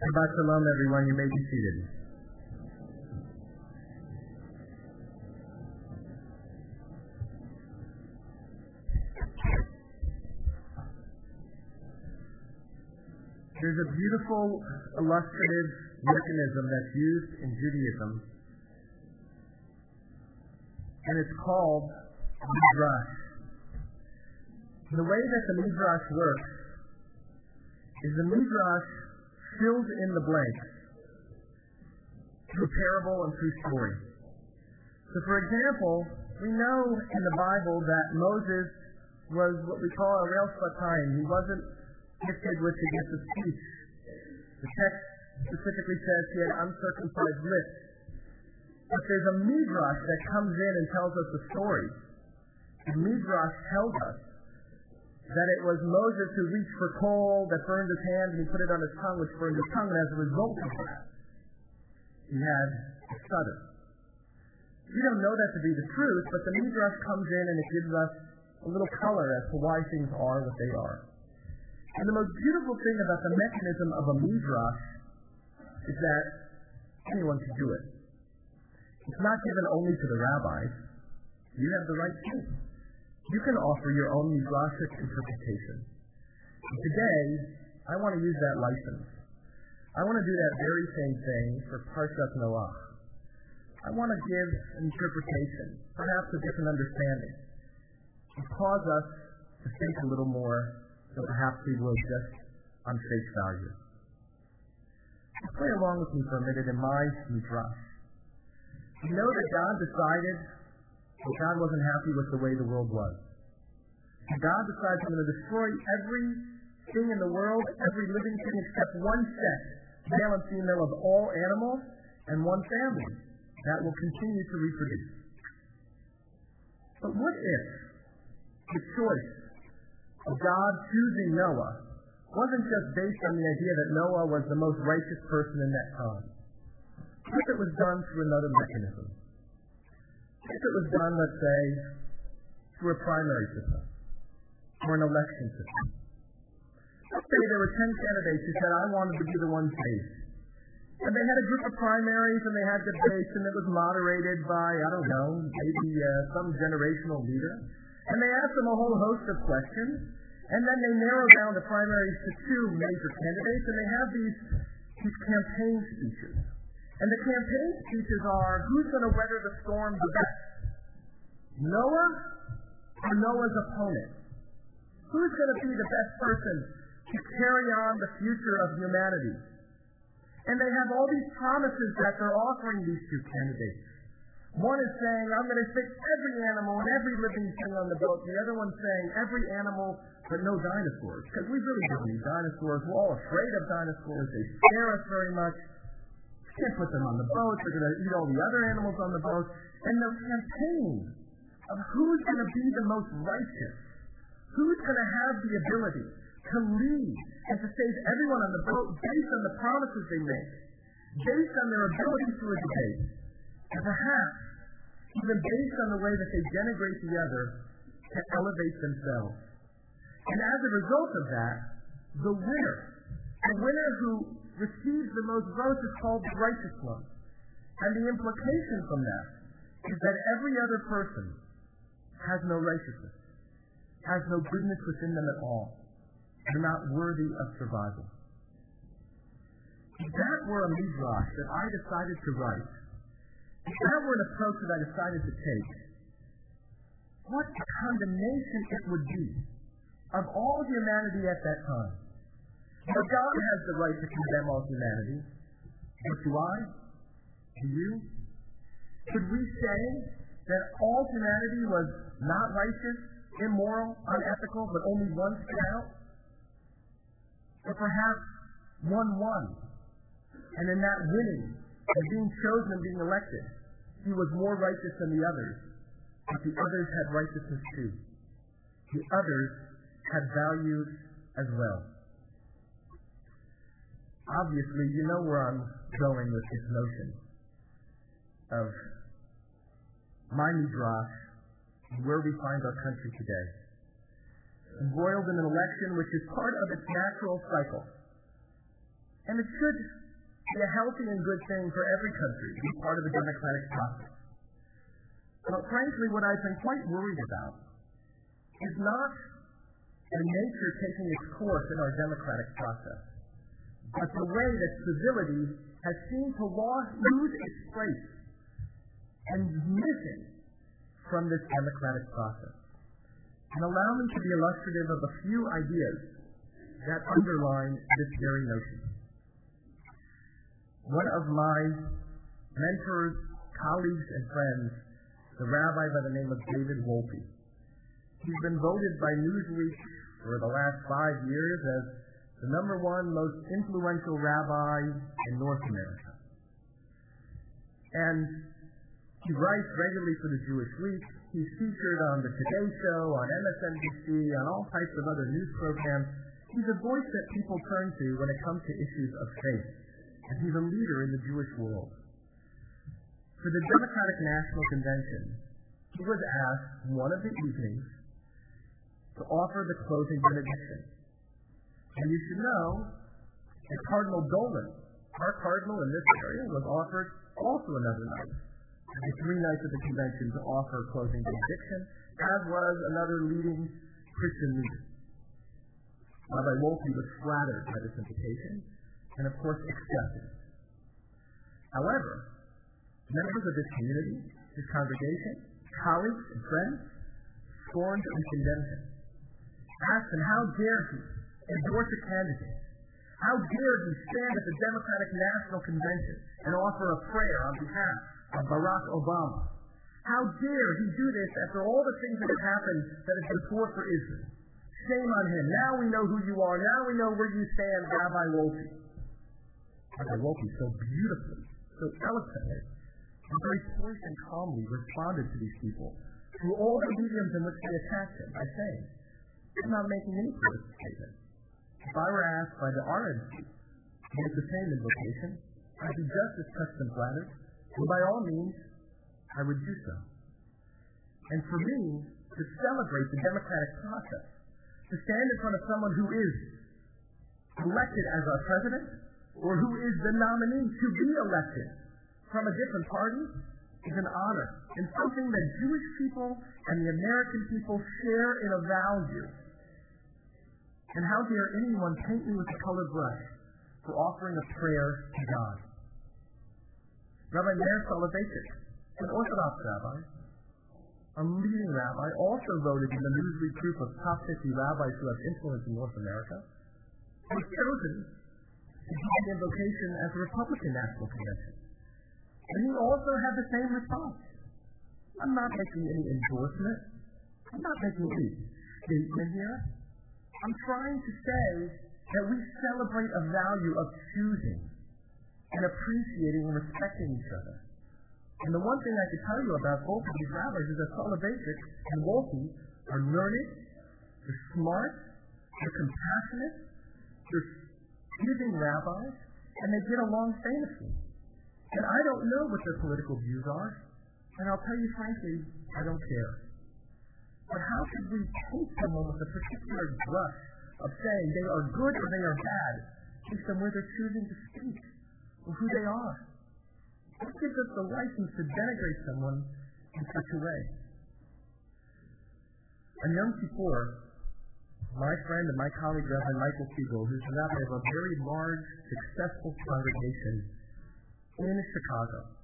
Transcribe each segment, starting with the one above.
Shabbat shalom, everyone. You may be seated. There's a beautiful illustrative mechanism that's used in Judaism, and it's called Midrash. The way that the Midrash works is the Midrash fills in the blanks through parable and through story. So, for example, we know in the Bible that Moses was what we call a real He wasn't gifted with the gift of speech. The text specifically says he had uncircumcised lips. But there's a midrash that comes in and tells us the story. The midrash tells us that it was Moses who reached for coal that burned his hand and he put it on his tongue, which burned his tongue, and as a result of that, he had a stutter. We don't know that to be the truth, but the midrash comes in and it gives us a little color as to why things are what they are. And the most beautiful thing about the mechanism of a midrash is that anyone can do it. It's not given only to the rabbis. You have the right to. You can offer your own midrashic interpretation. Today, I want to use that license. I want to do that very same thing for Parshat Noah. I want to give an interpretation, perhaps a different understanding, to cause us to think a little more than perhaps we will just on face value. Play along with me for a minute in my midrash. You know that God decided that God wasn't happy with the way the world was. God decides I'm going to destroy every thing in the world, every living thing except one set, male and female of all animals, and one family that will continue to reproduce. But what if the choice of God choosing Noah wasn't just based on the idea that Noah was the most righteous person in that time? What if it was done through another mechanism? If it was done, let's say, through a primary system or an election system. Let's say there were 10 candidates who said, I wanted to be the one saved. And they had a group of primaries and they had debates and it was moderated by, I don't know, maybe uh, some generational leader. And they asked them a whole host of questions. And then they narrow down the primaries to two major candidates and they have these, these campaign speeches. And the campaign speeches are, who's going to weather the storm the best? Noah or Noah's opponent? Who's going to be the best person to carry on the future of humanity? And they have all these promises that they're offering these two candidates. One is saying, I'm going to fix every animal and every living thing on the boat. The other one's saying, every animal but no dinosaurs. Because we really don't need dinosaurs. We're all afraid of dinosaurs. They scare us very much. Can't put them on the boat. They're going to eat all the other animals on the boat. And the campaign of who's going to be the most righteous Who's going to have the ability to lead and to save everyone on the boat based on the promises they make, based on their ability to debate, and perhaps even based on the way that they denigrate the other to elevate themselves. And as a result of that, the winner, the winner who receives the most votes is called the righteous one. And the implication from that is that every other person has no righteousness has no goodness within them at all. They're not worthy of survival. If that were a midrash that I decided to write, if that were an approach that I decided to take, what a condemnation it would be of all humanity at that time. Now, God has the right to condemn all humanity. But do I? Do you? Could we say that all humanity was not righteous immoral, unethical, but only one stood out? Or perhaps one won, and in that winning and being chosen and being elected, he was more righteous than the others, but the others had righteousness too. The others had values as well. Obviously, you know where I'm going with this notion of my midrash where we find our country today. Embroiled in an election which is part of its natural cycle. And it should be a healthy and good thing for every country to be part of the democratic process. But frankly, what I've been quite worried about is not the nature taking its course in our democratic process, but the way that civility has seemed to lose its place and is missing from this democratic process. And allow me to be illustrative of a few ideas that underline this very notion. One of my mentors, colleagues, and friends, the rabbi by the name of David Wolpe, he's been voted by Newsweek for the last five years as the number one most influential rabbi in North America. And he writes regularly for the Jewish Week. He's featured on the Today Show, on MSNBC, on all types of other news programs. He's a voice that people turn to when it comes to issues of faith. And he's a leader in the Jewish world. For the Democratic National Convention, he was asked one of the evenings to offer the closing benediction. And you should know that Cardinal Dolan, our cardinal in this area, was offered also another night, the three nights of the convention to offer closing benediction, as was another leading Christian leader. Rabbi Wolpe was flattered by this invitation and, of course, accepted. However, members of this community, his congregation, colleagues, and friends scorned and condemned him asked him, how dare he endorse a candidate? How dare he stand at the Democratic National Convention and offer a prayer on behalf of Barack Obama? How dare he do this after all the things that have happened that have been poor for Israel? Shame on him. Now we know who you are. Now we know where you stand, Rabbi Wolpe. Rabbi Wolpe so beautifully, so eloquently, and very poised and calmly responded to these people through all the mediums in which they attacked him by saying, I'm not making any political statement. If I were asked by the RNC to make the same invocation, I'd be just as touched flattered, and by all means, I would do so. And for me, to celebrate the democratic process, to stand in front of someone who is elected as our president, or who is the nominee to be elected from a different party, is an honor and something that Jewish people and the American people share in a value. And how dare anyone paint me with a colored brush for offering a prayer to God? Rabbi Meir Soloveitchik, an Orthodox rabbi, a leading rabbi, also voted in the Newsweek group of top 50 rabbis who have influence in North America, was chosen to give the invocation at the Republican National Convention. And he also had the same response. I'm not making any endorsement. I'm not making any statement here. I'm trying to say that we celebrate a value of choosing and appreciating and respecting each other. And the one thing I can tell you about both of these rabbis is that Soloveitchik and Wolpe are learned, they're smart, they're compassionate, they're giving rabbis, and they get along famously. And I don't know what their political views are, and I'll tell you frankly, I don't care. But how should we take someone with a particular brush of saying they are good or they are bad based on where they're choosing to speak or who they are? What gives us the license to denigrate someone in such a way? On Yom Kippur, my friend and my colleague Rabbi Michael Siegel, who's the rabbi of a very large, successful congregation in Chicago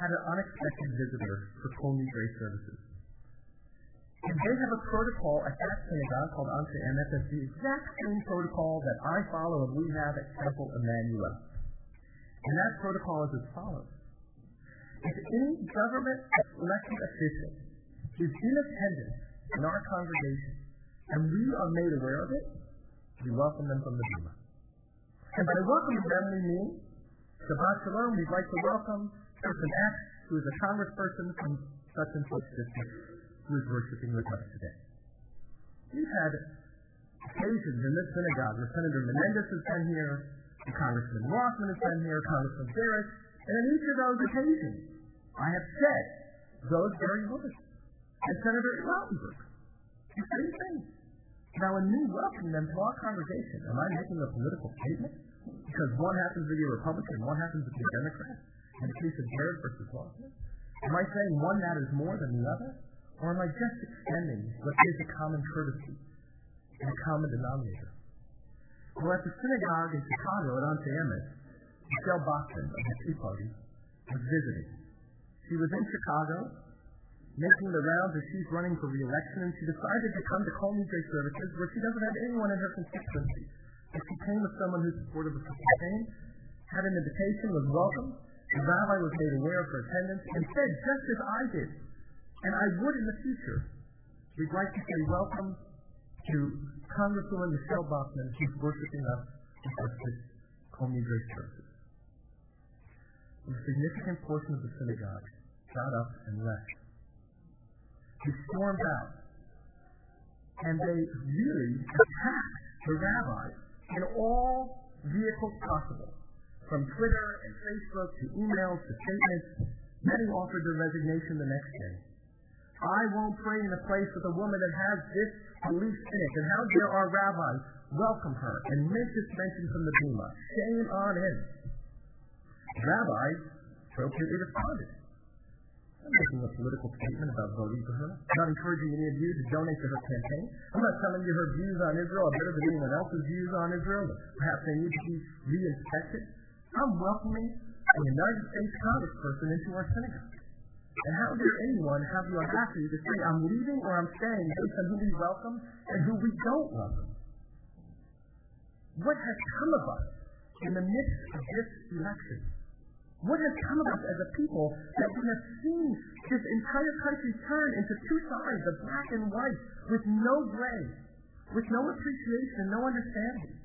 had an unexpected visitor for Kol Nidre services. And they have a protocol at that synagogue called Anshe Emet that's the exact same protocol that I follow and we have at Temple Emmanuel. And that protocol is as follows. If any government elected official is in attendance in our congregation and we are made aware of it, we welcome them from the Bima. And by welcoming them, we mean Shabbat Shalom, we'd like to welcome person X, who is a congressperson from such and such district, who is worshiping with us today. We've had occasions in this synagogue where Senator Menendez has been here, and Congressman Rothman has been here, Congressman Garrett, and on each of those occasions, I have said those very words. And Senator Lautenberg, the same thing. Now, in me welcoming them to our congregation, am I making a political statement? because one happens to be a Republican, one happens to be a Democrat, in the case of Jared versus Lawson? Am I saying one matters more than the other? Or am I just extending what is a common courtesy and a common denominator? Well, at the synagogue in Chicago at Anshe Emes, Michelle Bachmann of the Tea Party was visiting. She was in Chicago making the rounds as she's running for re-election, and she decided to come to Kol Nidre Services where she doesn't have anyone in her constituency. And she came with someone who's supportive of her campaign, had an invitation, was welcome. The rabbi was made aware of her attendance and said, just as I did, and I would in the future, we'd like to say welcome to Congresswoman Michelle Bachmann, who's worshiping us at this Great Services. A significant portion of the synagogue got up and left. They stormed out. And they really attacked the rabbi in all vehicles possible, from Twitter and Facebook to emails to statements. Many offered their resignation the next day. I won't pray in a place with a woman that has this belief in it. And how dare our rabbi welcome her and make this mention from the Bema? Shame on him. The rabbi appropriately responded. I'm making a political statement about voting for her. I'm not encouraging any of you to donate to her campaign. I'm not telling you her views on Israel are better than anyone else's views on Israel. Perhaps they need to be re-inspected. I'm welcoming a United States congressperson into our synagogue. And how dare anyone have the audacity to say I'm leaving or I'm staying based on who we welcome and who we don't welcome? What has come of us in the midst of this election? What has come of us as a people that we have seen this entire country turn into two sides, of black and white, with no gray, with no appreciation no understanding?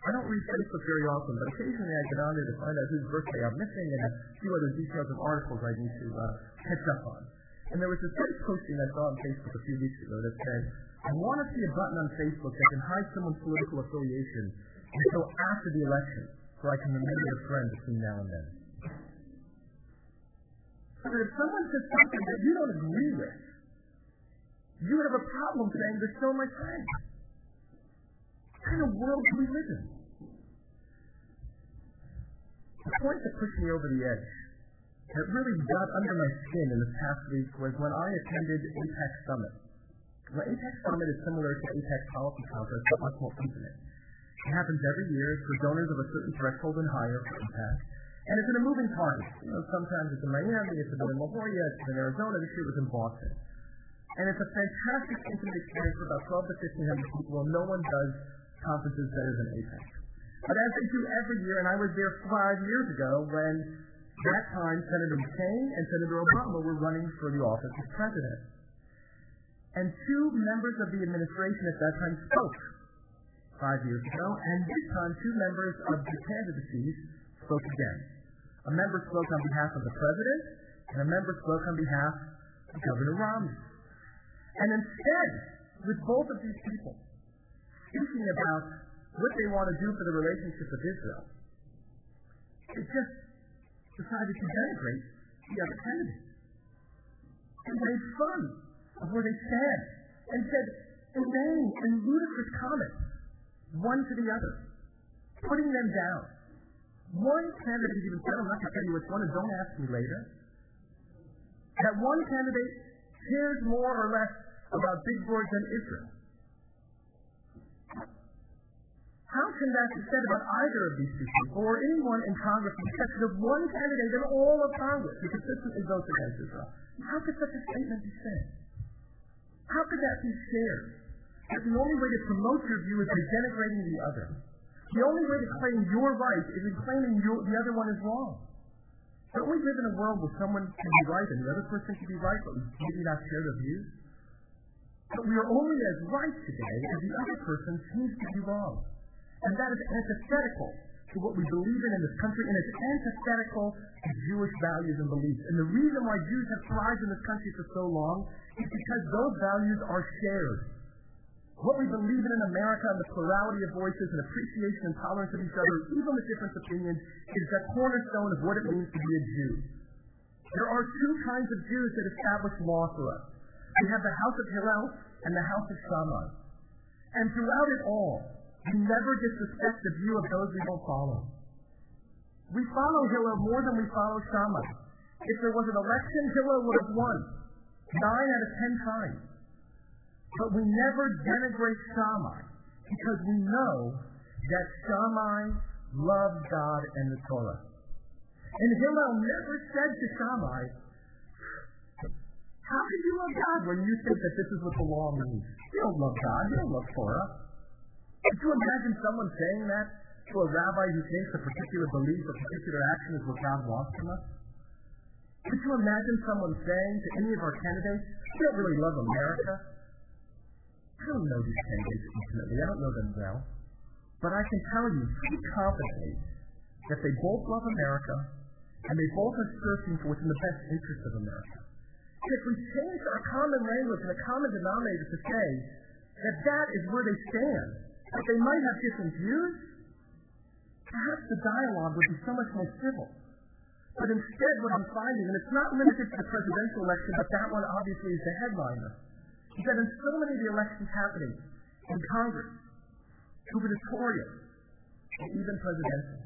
I don't read Facebook very often, but occasionally I get on there to find out whose birthday I'm missing and a few other details of articles I need to uh, catch up on. And there was this great posting I saw on Facebook a few weeks ago that said, I want to see a button on Facebook that can hide someone's political affiliation until after the election so I can remain their friend between now and then. That if someone says something that you don't agree with, you have a problem saying they're still my friend. Kind of world do we live in? The point that pushed me over the edge, that really got under my skin in the past week, was when I attended AIPAC Summit. The AIPAC Summit is similar to AIPAC Policy Conference, but much more intimate. It happens every year for donors of a certain threshold and higher for AIPAC. And it's in a moving target. You know, sometimes it's in Miami, it's in Jolla, it's in Arizona, this year it was in Boston. And it's a fantastic intimate experience for about 12 to 1500 people, and no one does conferences better than AIPAC. But as they do every year, and I was there five years ago when that time Senator McCain and Senator Obama were running for the office of president. And two members of the administration at that time spoke five years ago, and this time two members of the candidacies spoke again. A member spoke on behalf of the president, and a member spoke on behalf of Governor Romney. And instead, with both of these people, thinking about what they want to do for the relationship with Israel. They just decided to denigrate the other candidate. And made fun of where they stand and said inane and ludicrous comments, one to the other, putting them down. One candidate even said, I'm not going to tell you which one, and don't ask me later, that one candidate cares more or less about Big Bird than Israel. How can that be said about either of these people or anyone in Congress the exception of one candidate in all of Congress who consistently votes against Israel? How could such a statement be said? How could that be shared? That the only way to promote your view is by denigrating the other. The only way to claim your right is in claiming your, the other one is wrong. Don't we live in a world where someone can be right and the other person can be right, but we maybe not share their views? But we are only as right today as the other person seems to be wrong. And that is antithetical to what we believe in in this country, and it's antithetical to Jewish values and beliefs. And the reason why Jews have thrived in this country for so long is because those values are shared. What we believe in in America and the plurality of voices and appreciation and tolerance of each other, even with different opinions, is the cornerstone of what it means to be a Jew. There are two kinds of Jews that establish law for us. We have the house of Hillel and the house of Shammai. And throughout it all, We never disrespect the view of those we don't follow. We follow Hillel more than we follow Shammai. If there was an election, Hillel would have won. Nine out of ten times. But we never denigrate Shammai because we know that Shammai loved God and the Torah. And Hillel never said to Shammai, how can you love God when you think that this is what the law means? You don't love God. You don't love Torah. Could you imagine someone saying that to a rabbi who thinks a particular belief, a particular action is what God wants from us? Could you imagine someone saying to any of our candidates, you don't really love America? I don't know these candidates intimately. I don't know them well. But I can tell you pretty confidently that they both love America and they both are searching for what's in the best interest of America. And if we change our common language and a common denominator to say that that is where they stand, that they might have different views, perhaps the dialogue would be so much more civil. But instead, what I'm finding, and it's not limited to the presidential election, but that one obviously is the headliner, is that in so many of the elections happening in Congress, gubernatorial, and even presidential,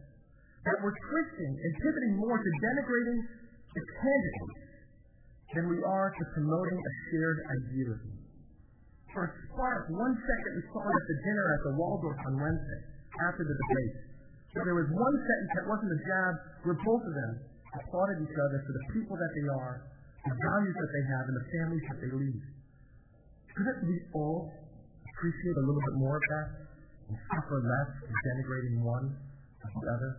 that we're twisting and pivoting more to denigrating the candidates than we are to promoting a shared idealism. For a spark, one second we saw it at the dinner at the Waldorf on Wednesday, after the debate. So there was one sentence that wasn't a jab where both of them applauded each other for the people that they are, the values that they have, and the families that they lead. Couldn't we all appreciate a little bit more of that and suffer less in denigrating one of the other?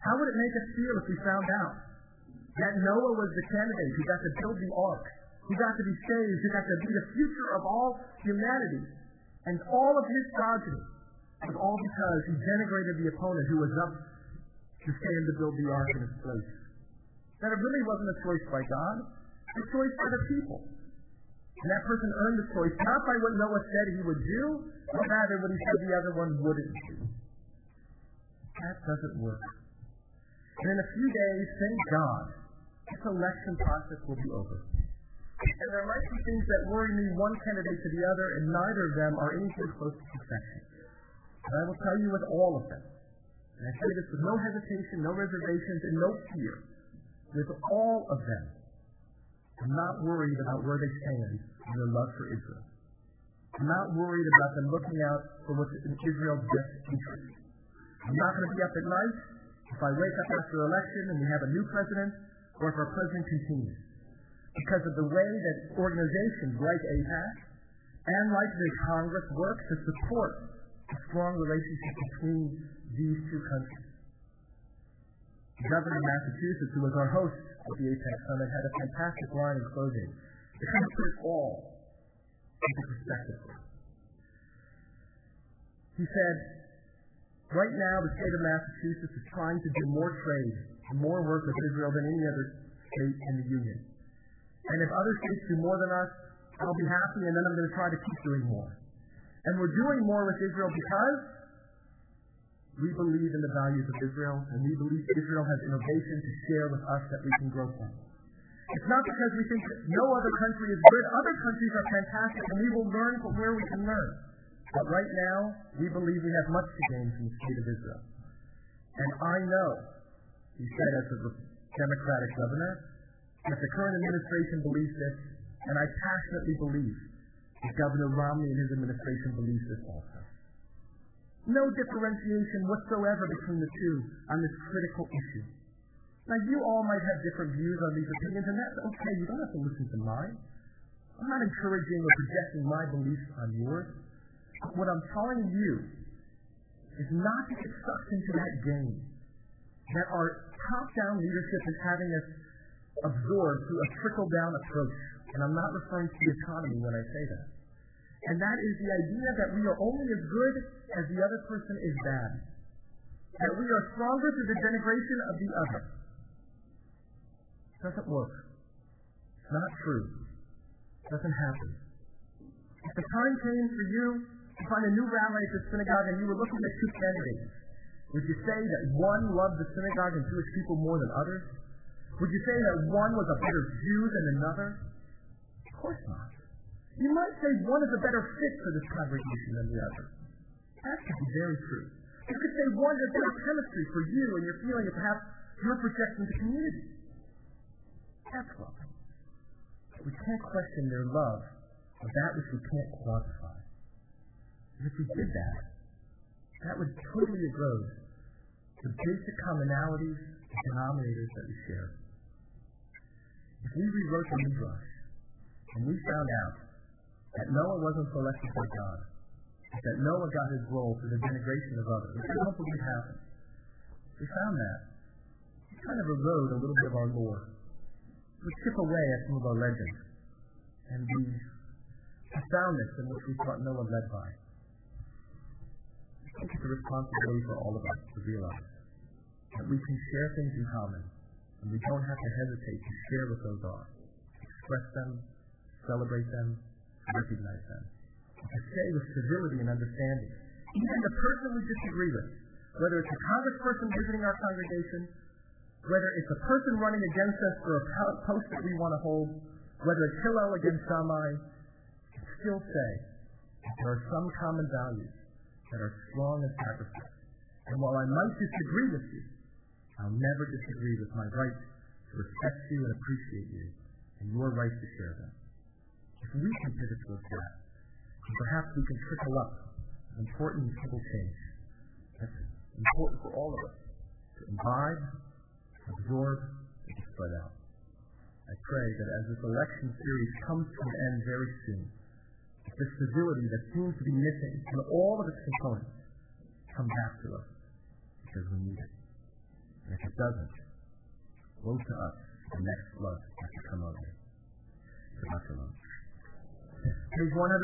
How would it make us feel if we found out that Noah was the candidate who got to build the ark, who got to be saved, who got to be the future of all humanity, and all of his progeny was all because he denigrated the opponent who was up to stand to build the ark in his place. That it really wasn't a choice by God, a choice by the people. And that person earned the choice not by what Noah said he would do, but rather what he said the other one wouldn't do. That doesn't work. And in a few days, thank God, this election process will be over. And there might be things that worry me one candidate to the other, and neither of them are anything close to perfection. But I will tell you with all of them, and I say this with no hesitation, no reservations, and no fear, with all of them, I'm not worried about where they stand in their love for Israel. I'm not worried about them looking out for what's in Israel's best interest. I'm not going to be up at night if I wake up after the election and we have a new president, or if our president continues. Because of the way that organizations like AIPAC and like the Congress work to support a strong relationship between these two countries. The governor of Massachusetts, who was our host at the AIPAC Summit, had a fantastic line in closing. It kind of put it all into perspective. He said, Right now, the state of Massachusetts is trying to do more trade and more work with Israel than any other state in the Union. And if other states do more than us, I'll be happy, and then I'm going to try to keep doing more. And we're doing more with Israel because we believe in the values of Israel, and we believe Israel has innovation to share with us that we can grow from. It's not because we think no other country is good. Other countries are fantastic, and we will learn from where we can learn. But right now, we believe we have much to gain from the state of Israel. And I know, he said as a Democratic governor, that the current administration believes this, and I passionately believe that Governor Romney and his administration believes this also. No differentiation whatsoever between the two on this critical issue. Now, you all might have different views on these opinions, and that's okay. You don't have to listen to mine. I'm not encouraging or projecting my beliefs on yours. What I'm telling you is not to get sucked into that game that our top-down leadership is having us absorb through a trickle-down approach. And I'm not referring to the economy when I say that. And that is the idea that we are only as good as the other person is bad. That we are stronger through the denigration of the other. It doesn't work. It's not true. It doesn't happen. If the time came for you to find a new rabbi at the synagogue and you were looking at two candidates, would you say that one loved the synagogue and Jewish people more than others? Would you say that one was a better Jew than another? Of course not. You might say one is a better fit for this congregation than the other. That could be very true. You could say one has better chemistry for you and your feeling of perhaps your projecting to community. That's. But we can't question their love of that which we can't quantify. And if we did that, that would totally erode the basic commonalities and denominators that we share. If we rewrote the Midrash and we found out that Noah wasn't selected by God, that Noah got his role for the denigration of others, which I don't believe happened, we found that, it kind of erode a little bit of our lore. Would chip away at some of our legends and the profoundness in which we thought Noah led by. I think it's a responsibility for all of us to realize that we can share things in common, and we don't have to hesitate to share what those are, express them, celebrate them, recognize them, to say with civility and understanding. Even the person we disagree with, whether it's a congressperson visiting our congregation, whether it's a person running against us for a post that we want to hold, whether it's Hillel against Shammai, still say that there are some common values that are strong as sacrifice. And while I might disagree with you, I'll never disagree with my right to respect you and appreciate you and your right to share them. If we can pivot towards that, and perhaps we can trickle up an important civil change that's important for all of us to imbibe, absorb, and to spread out. I pray that as this election series comes to an end very soon, that the civility that seems to be missing in all of its components come back to us because we need it. And if it doesn't, woe to us the next flood has to come over. Shalom. Page 100.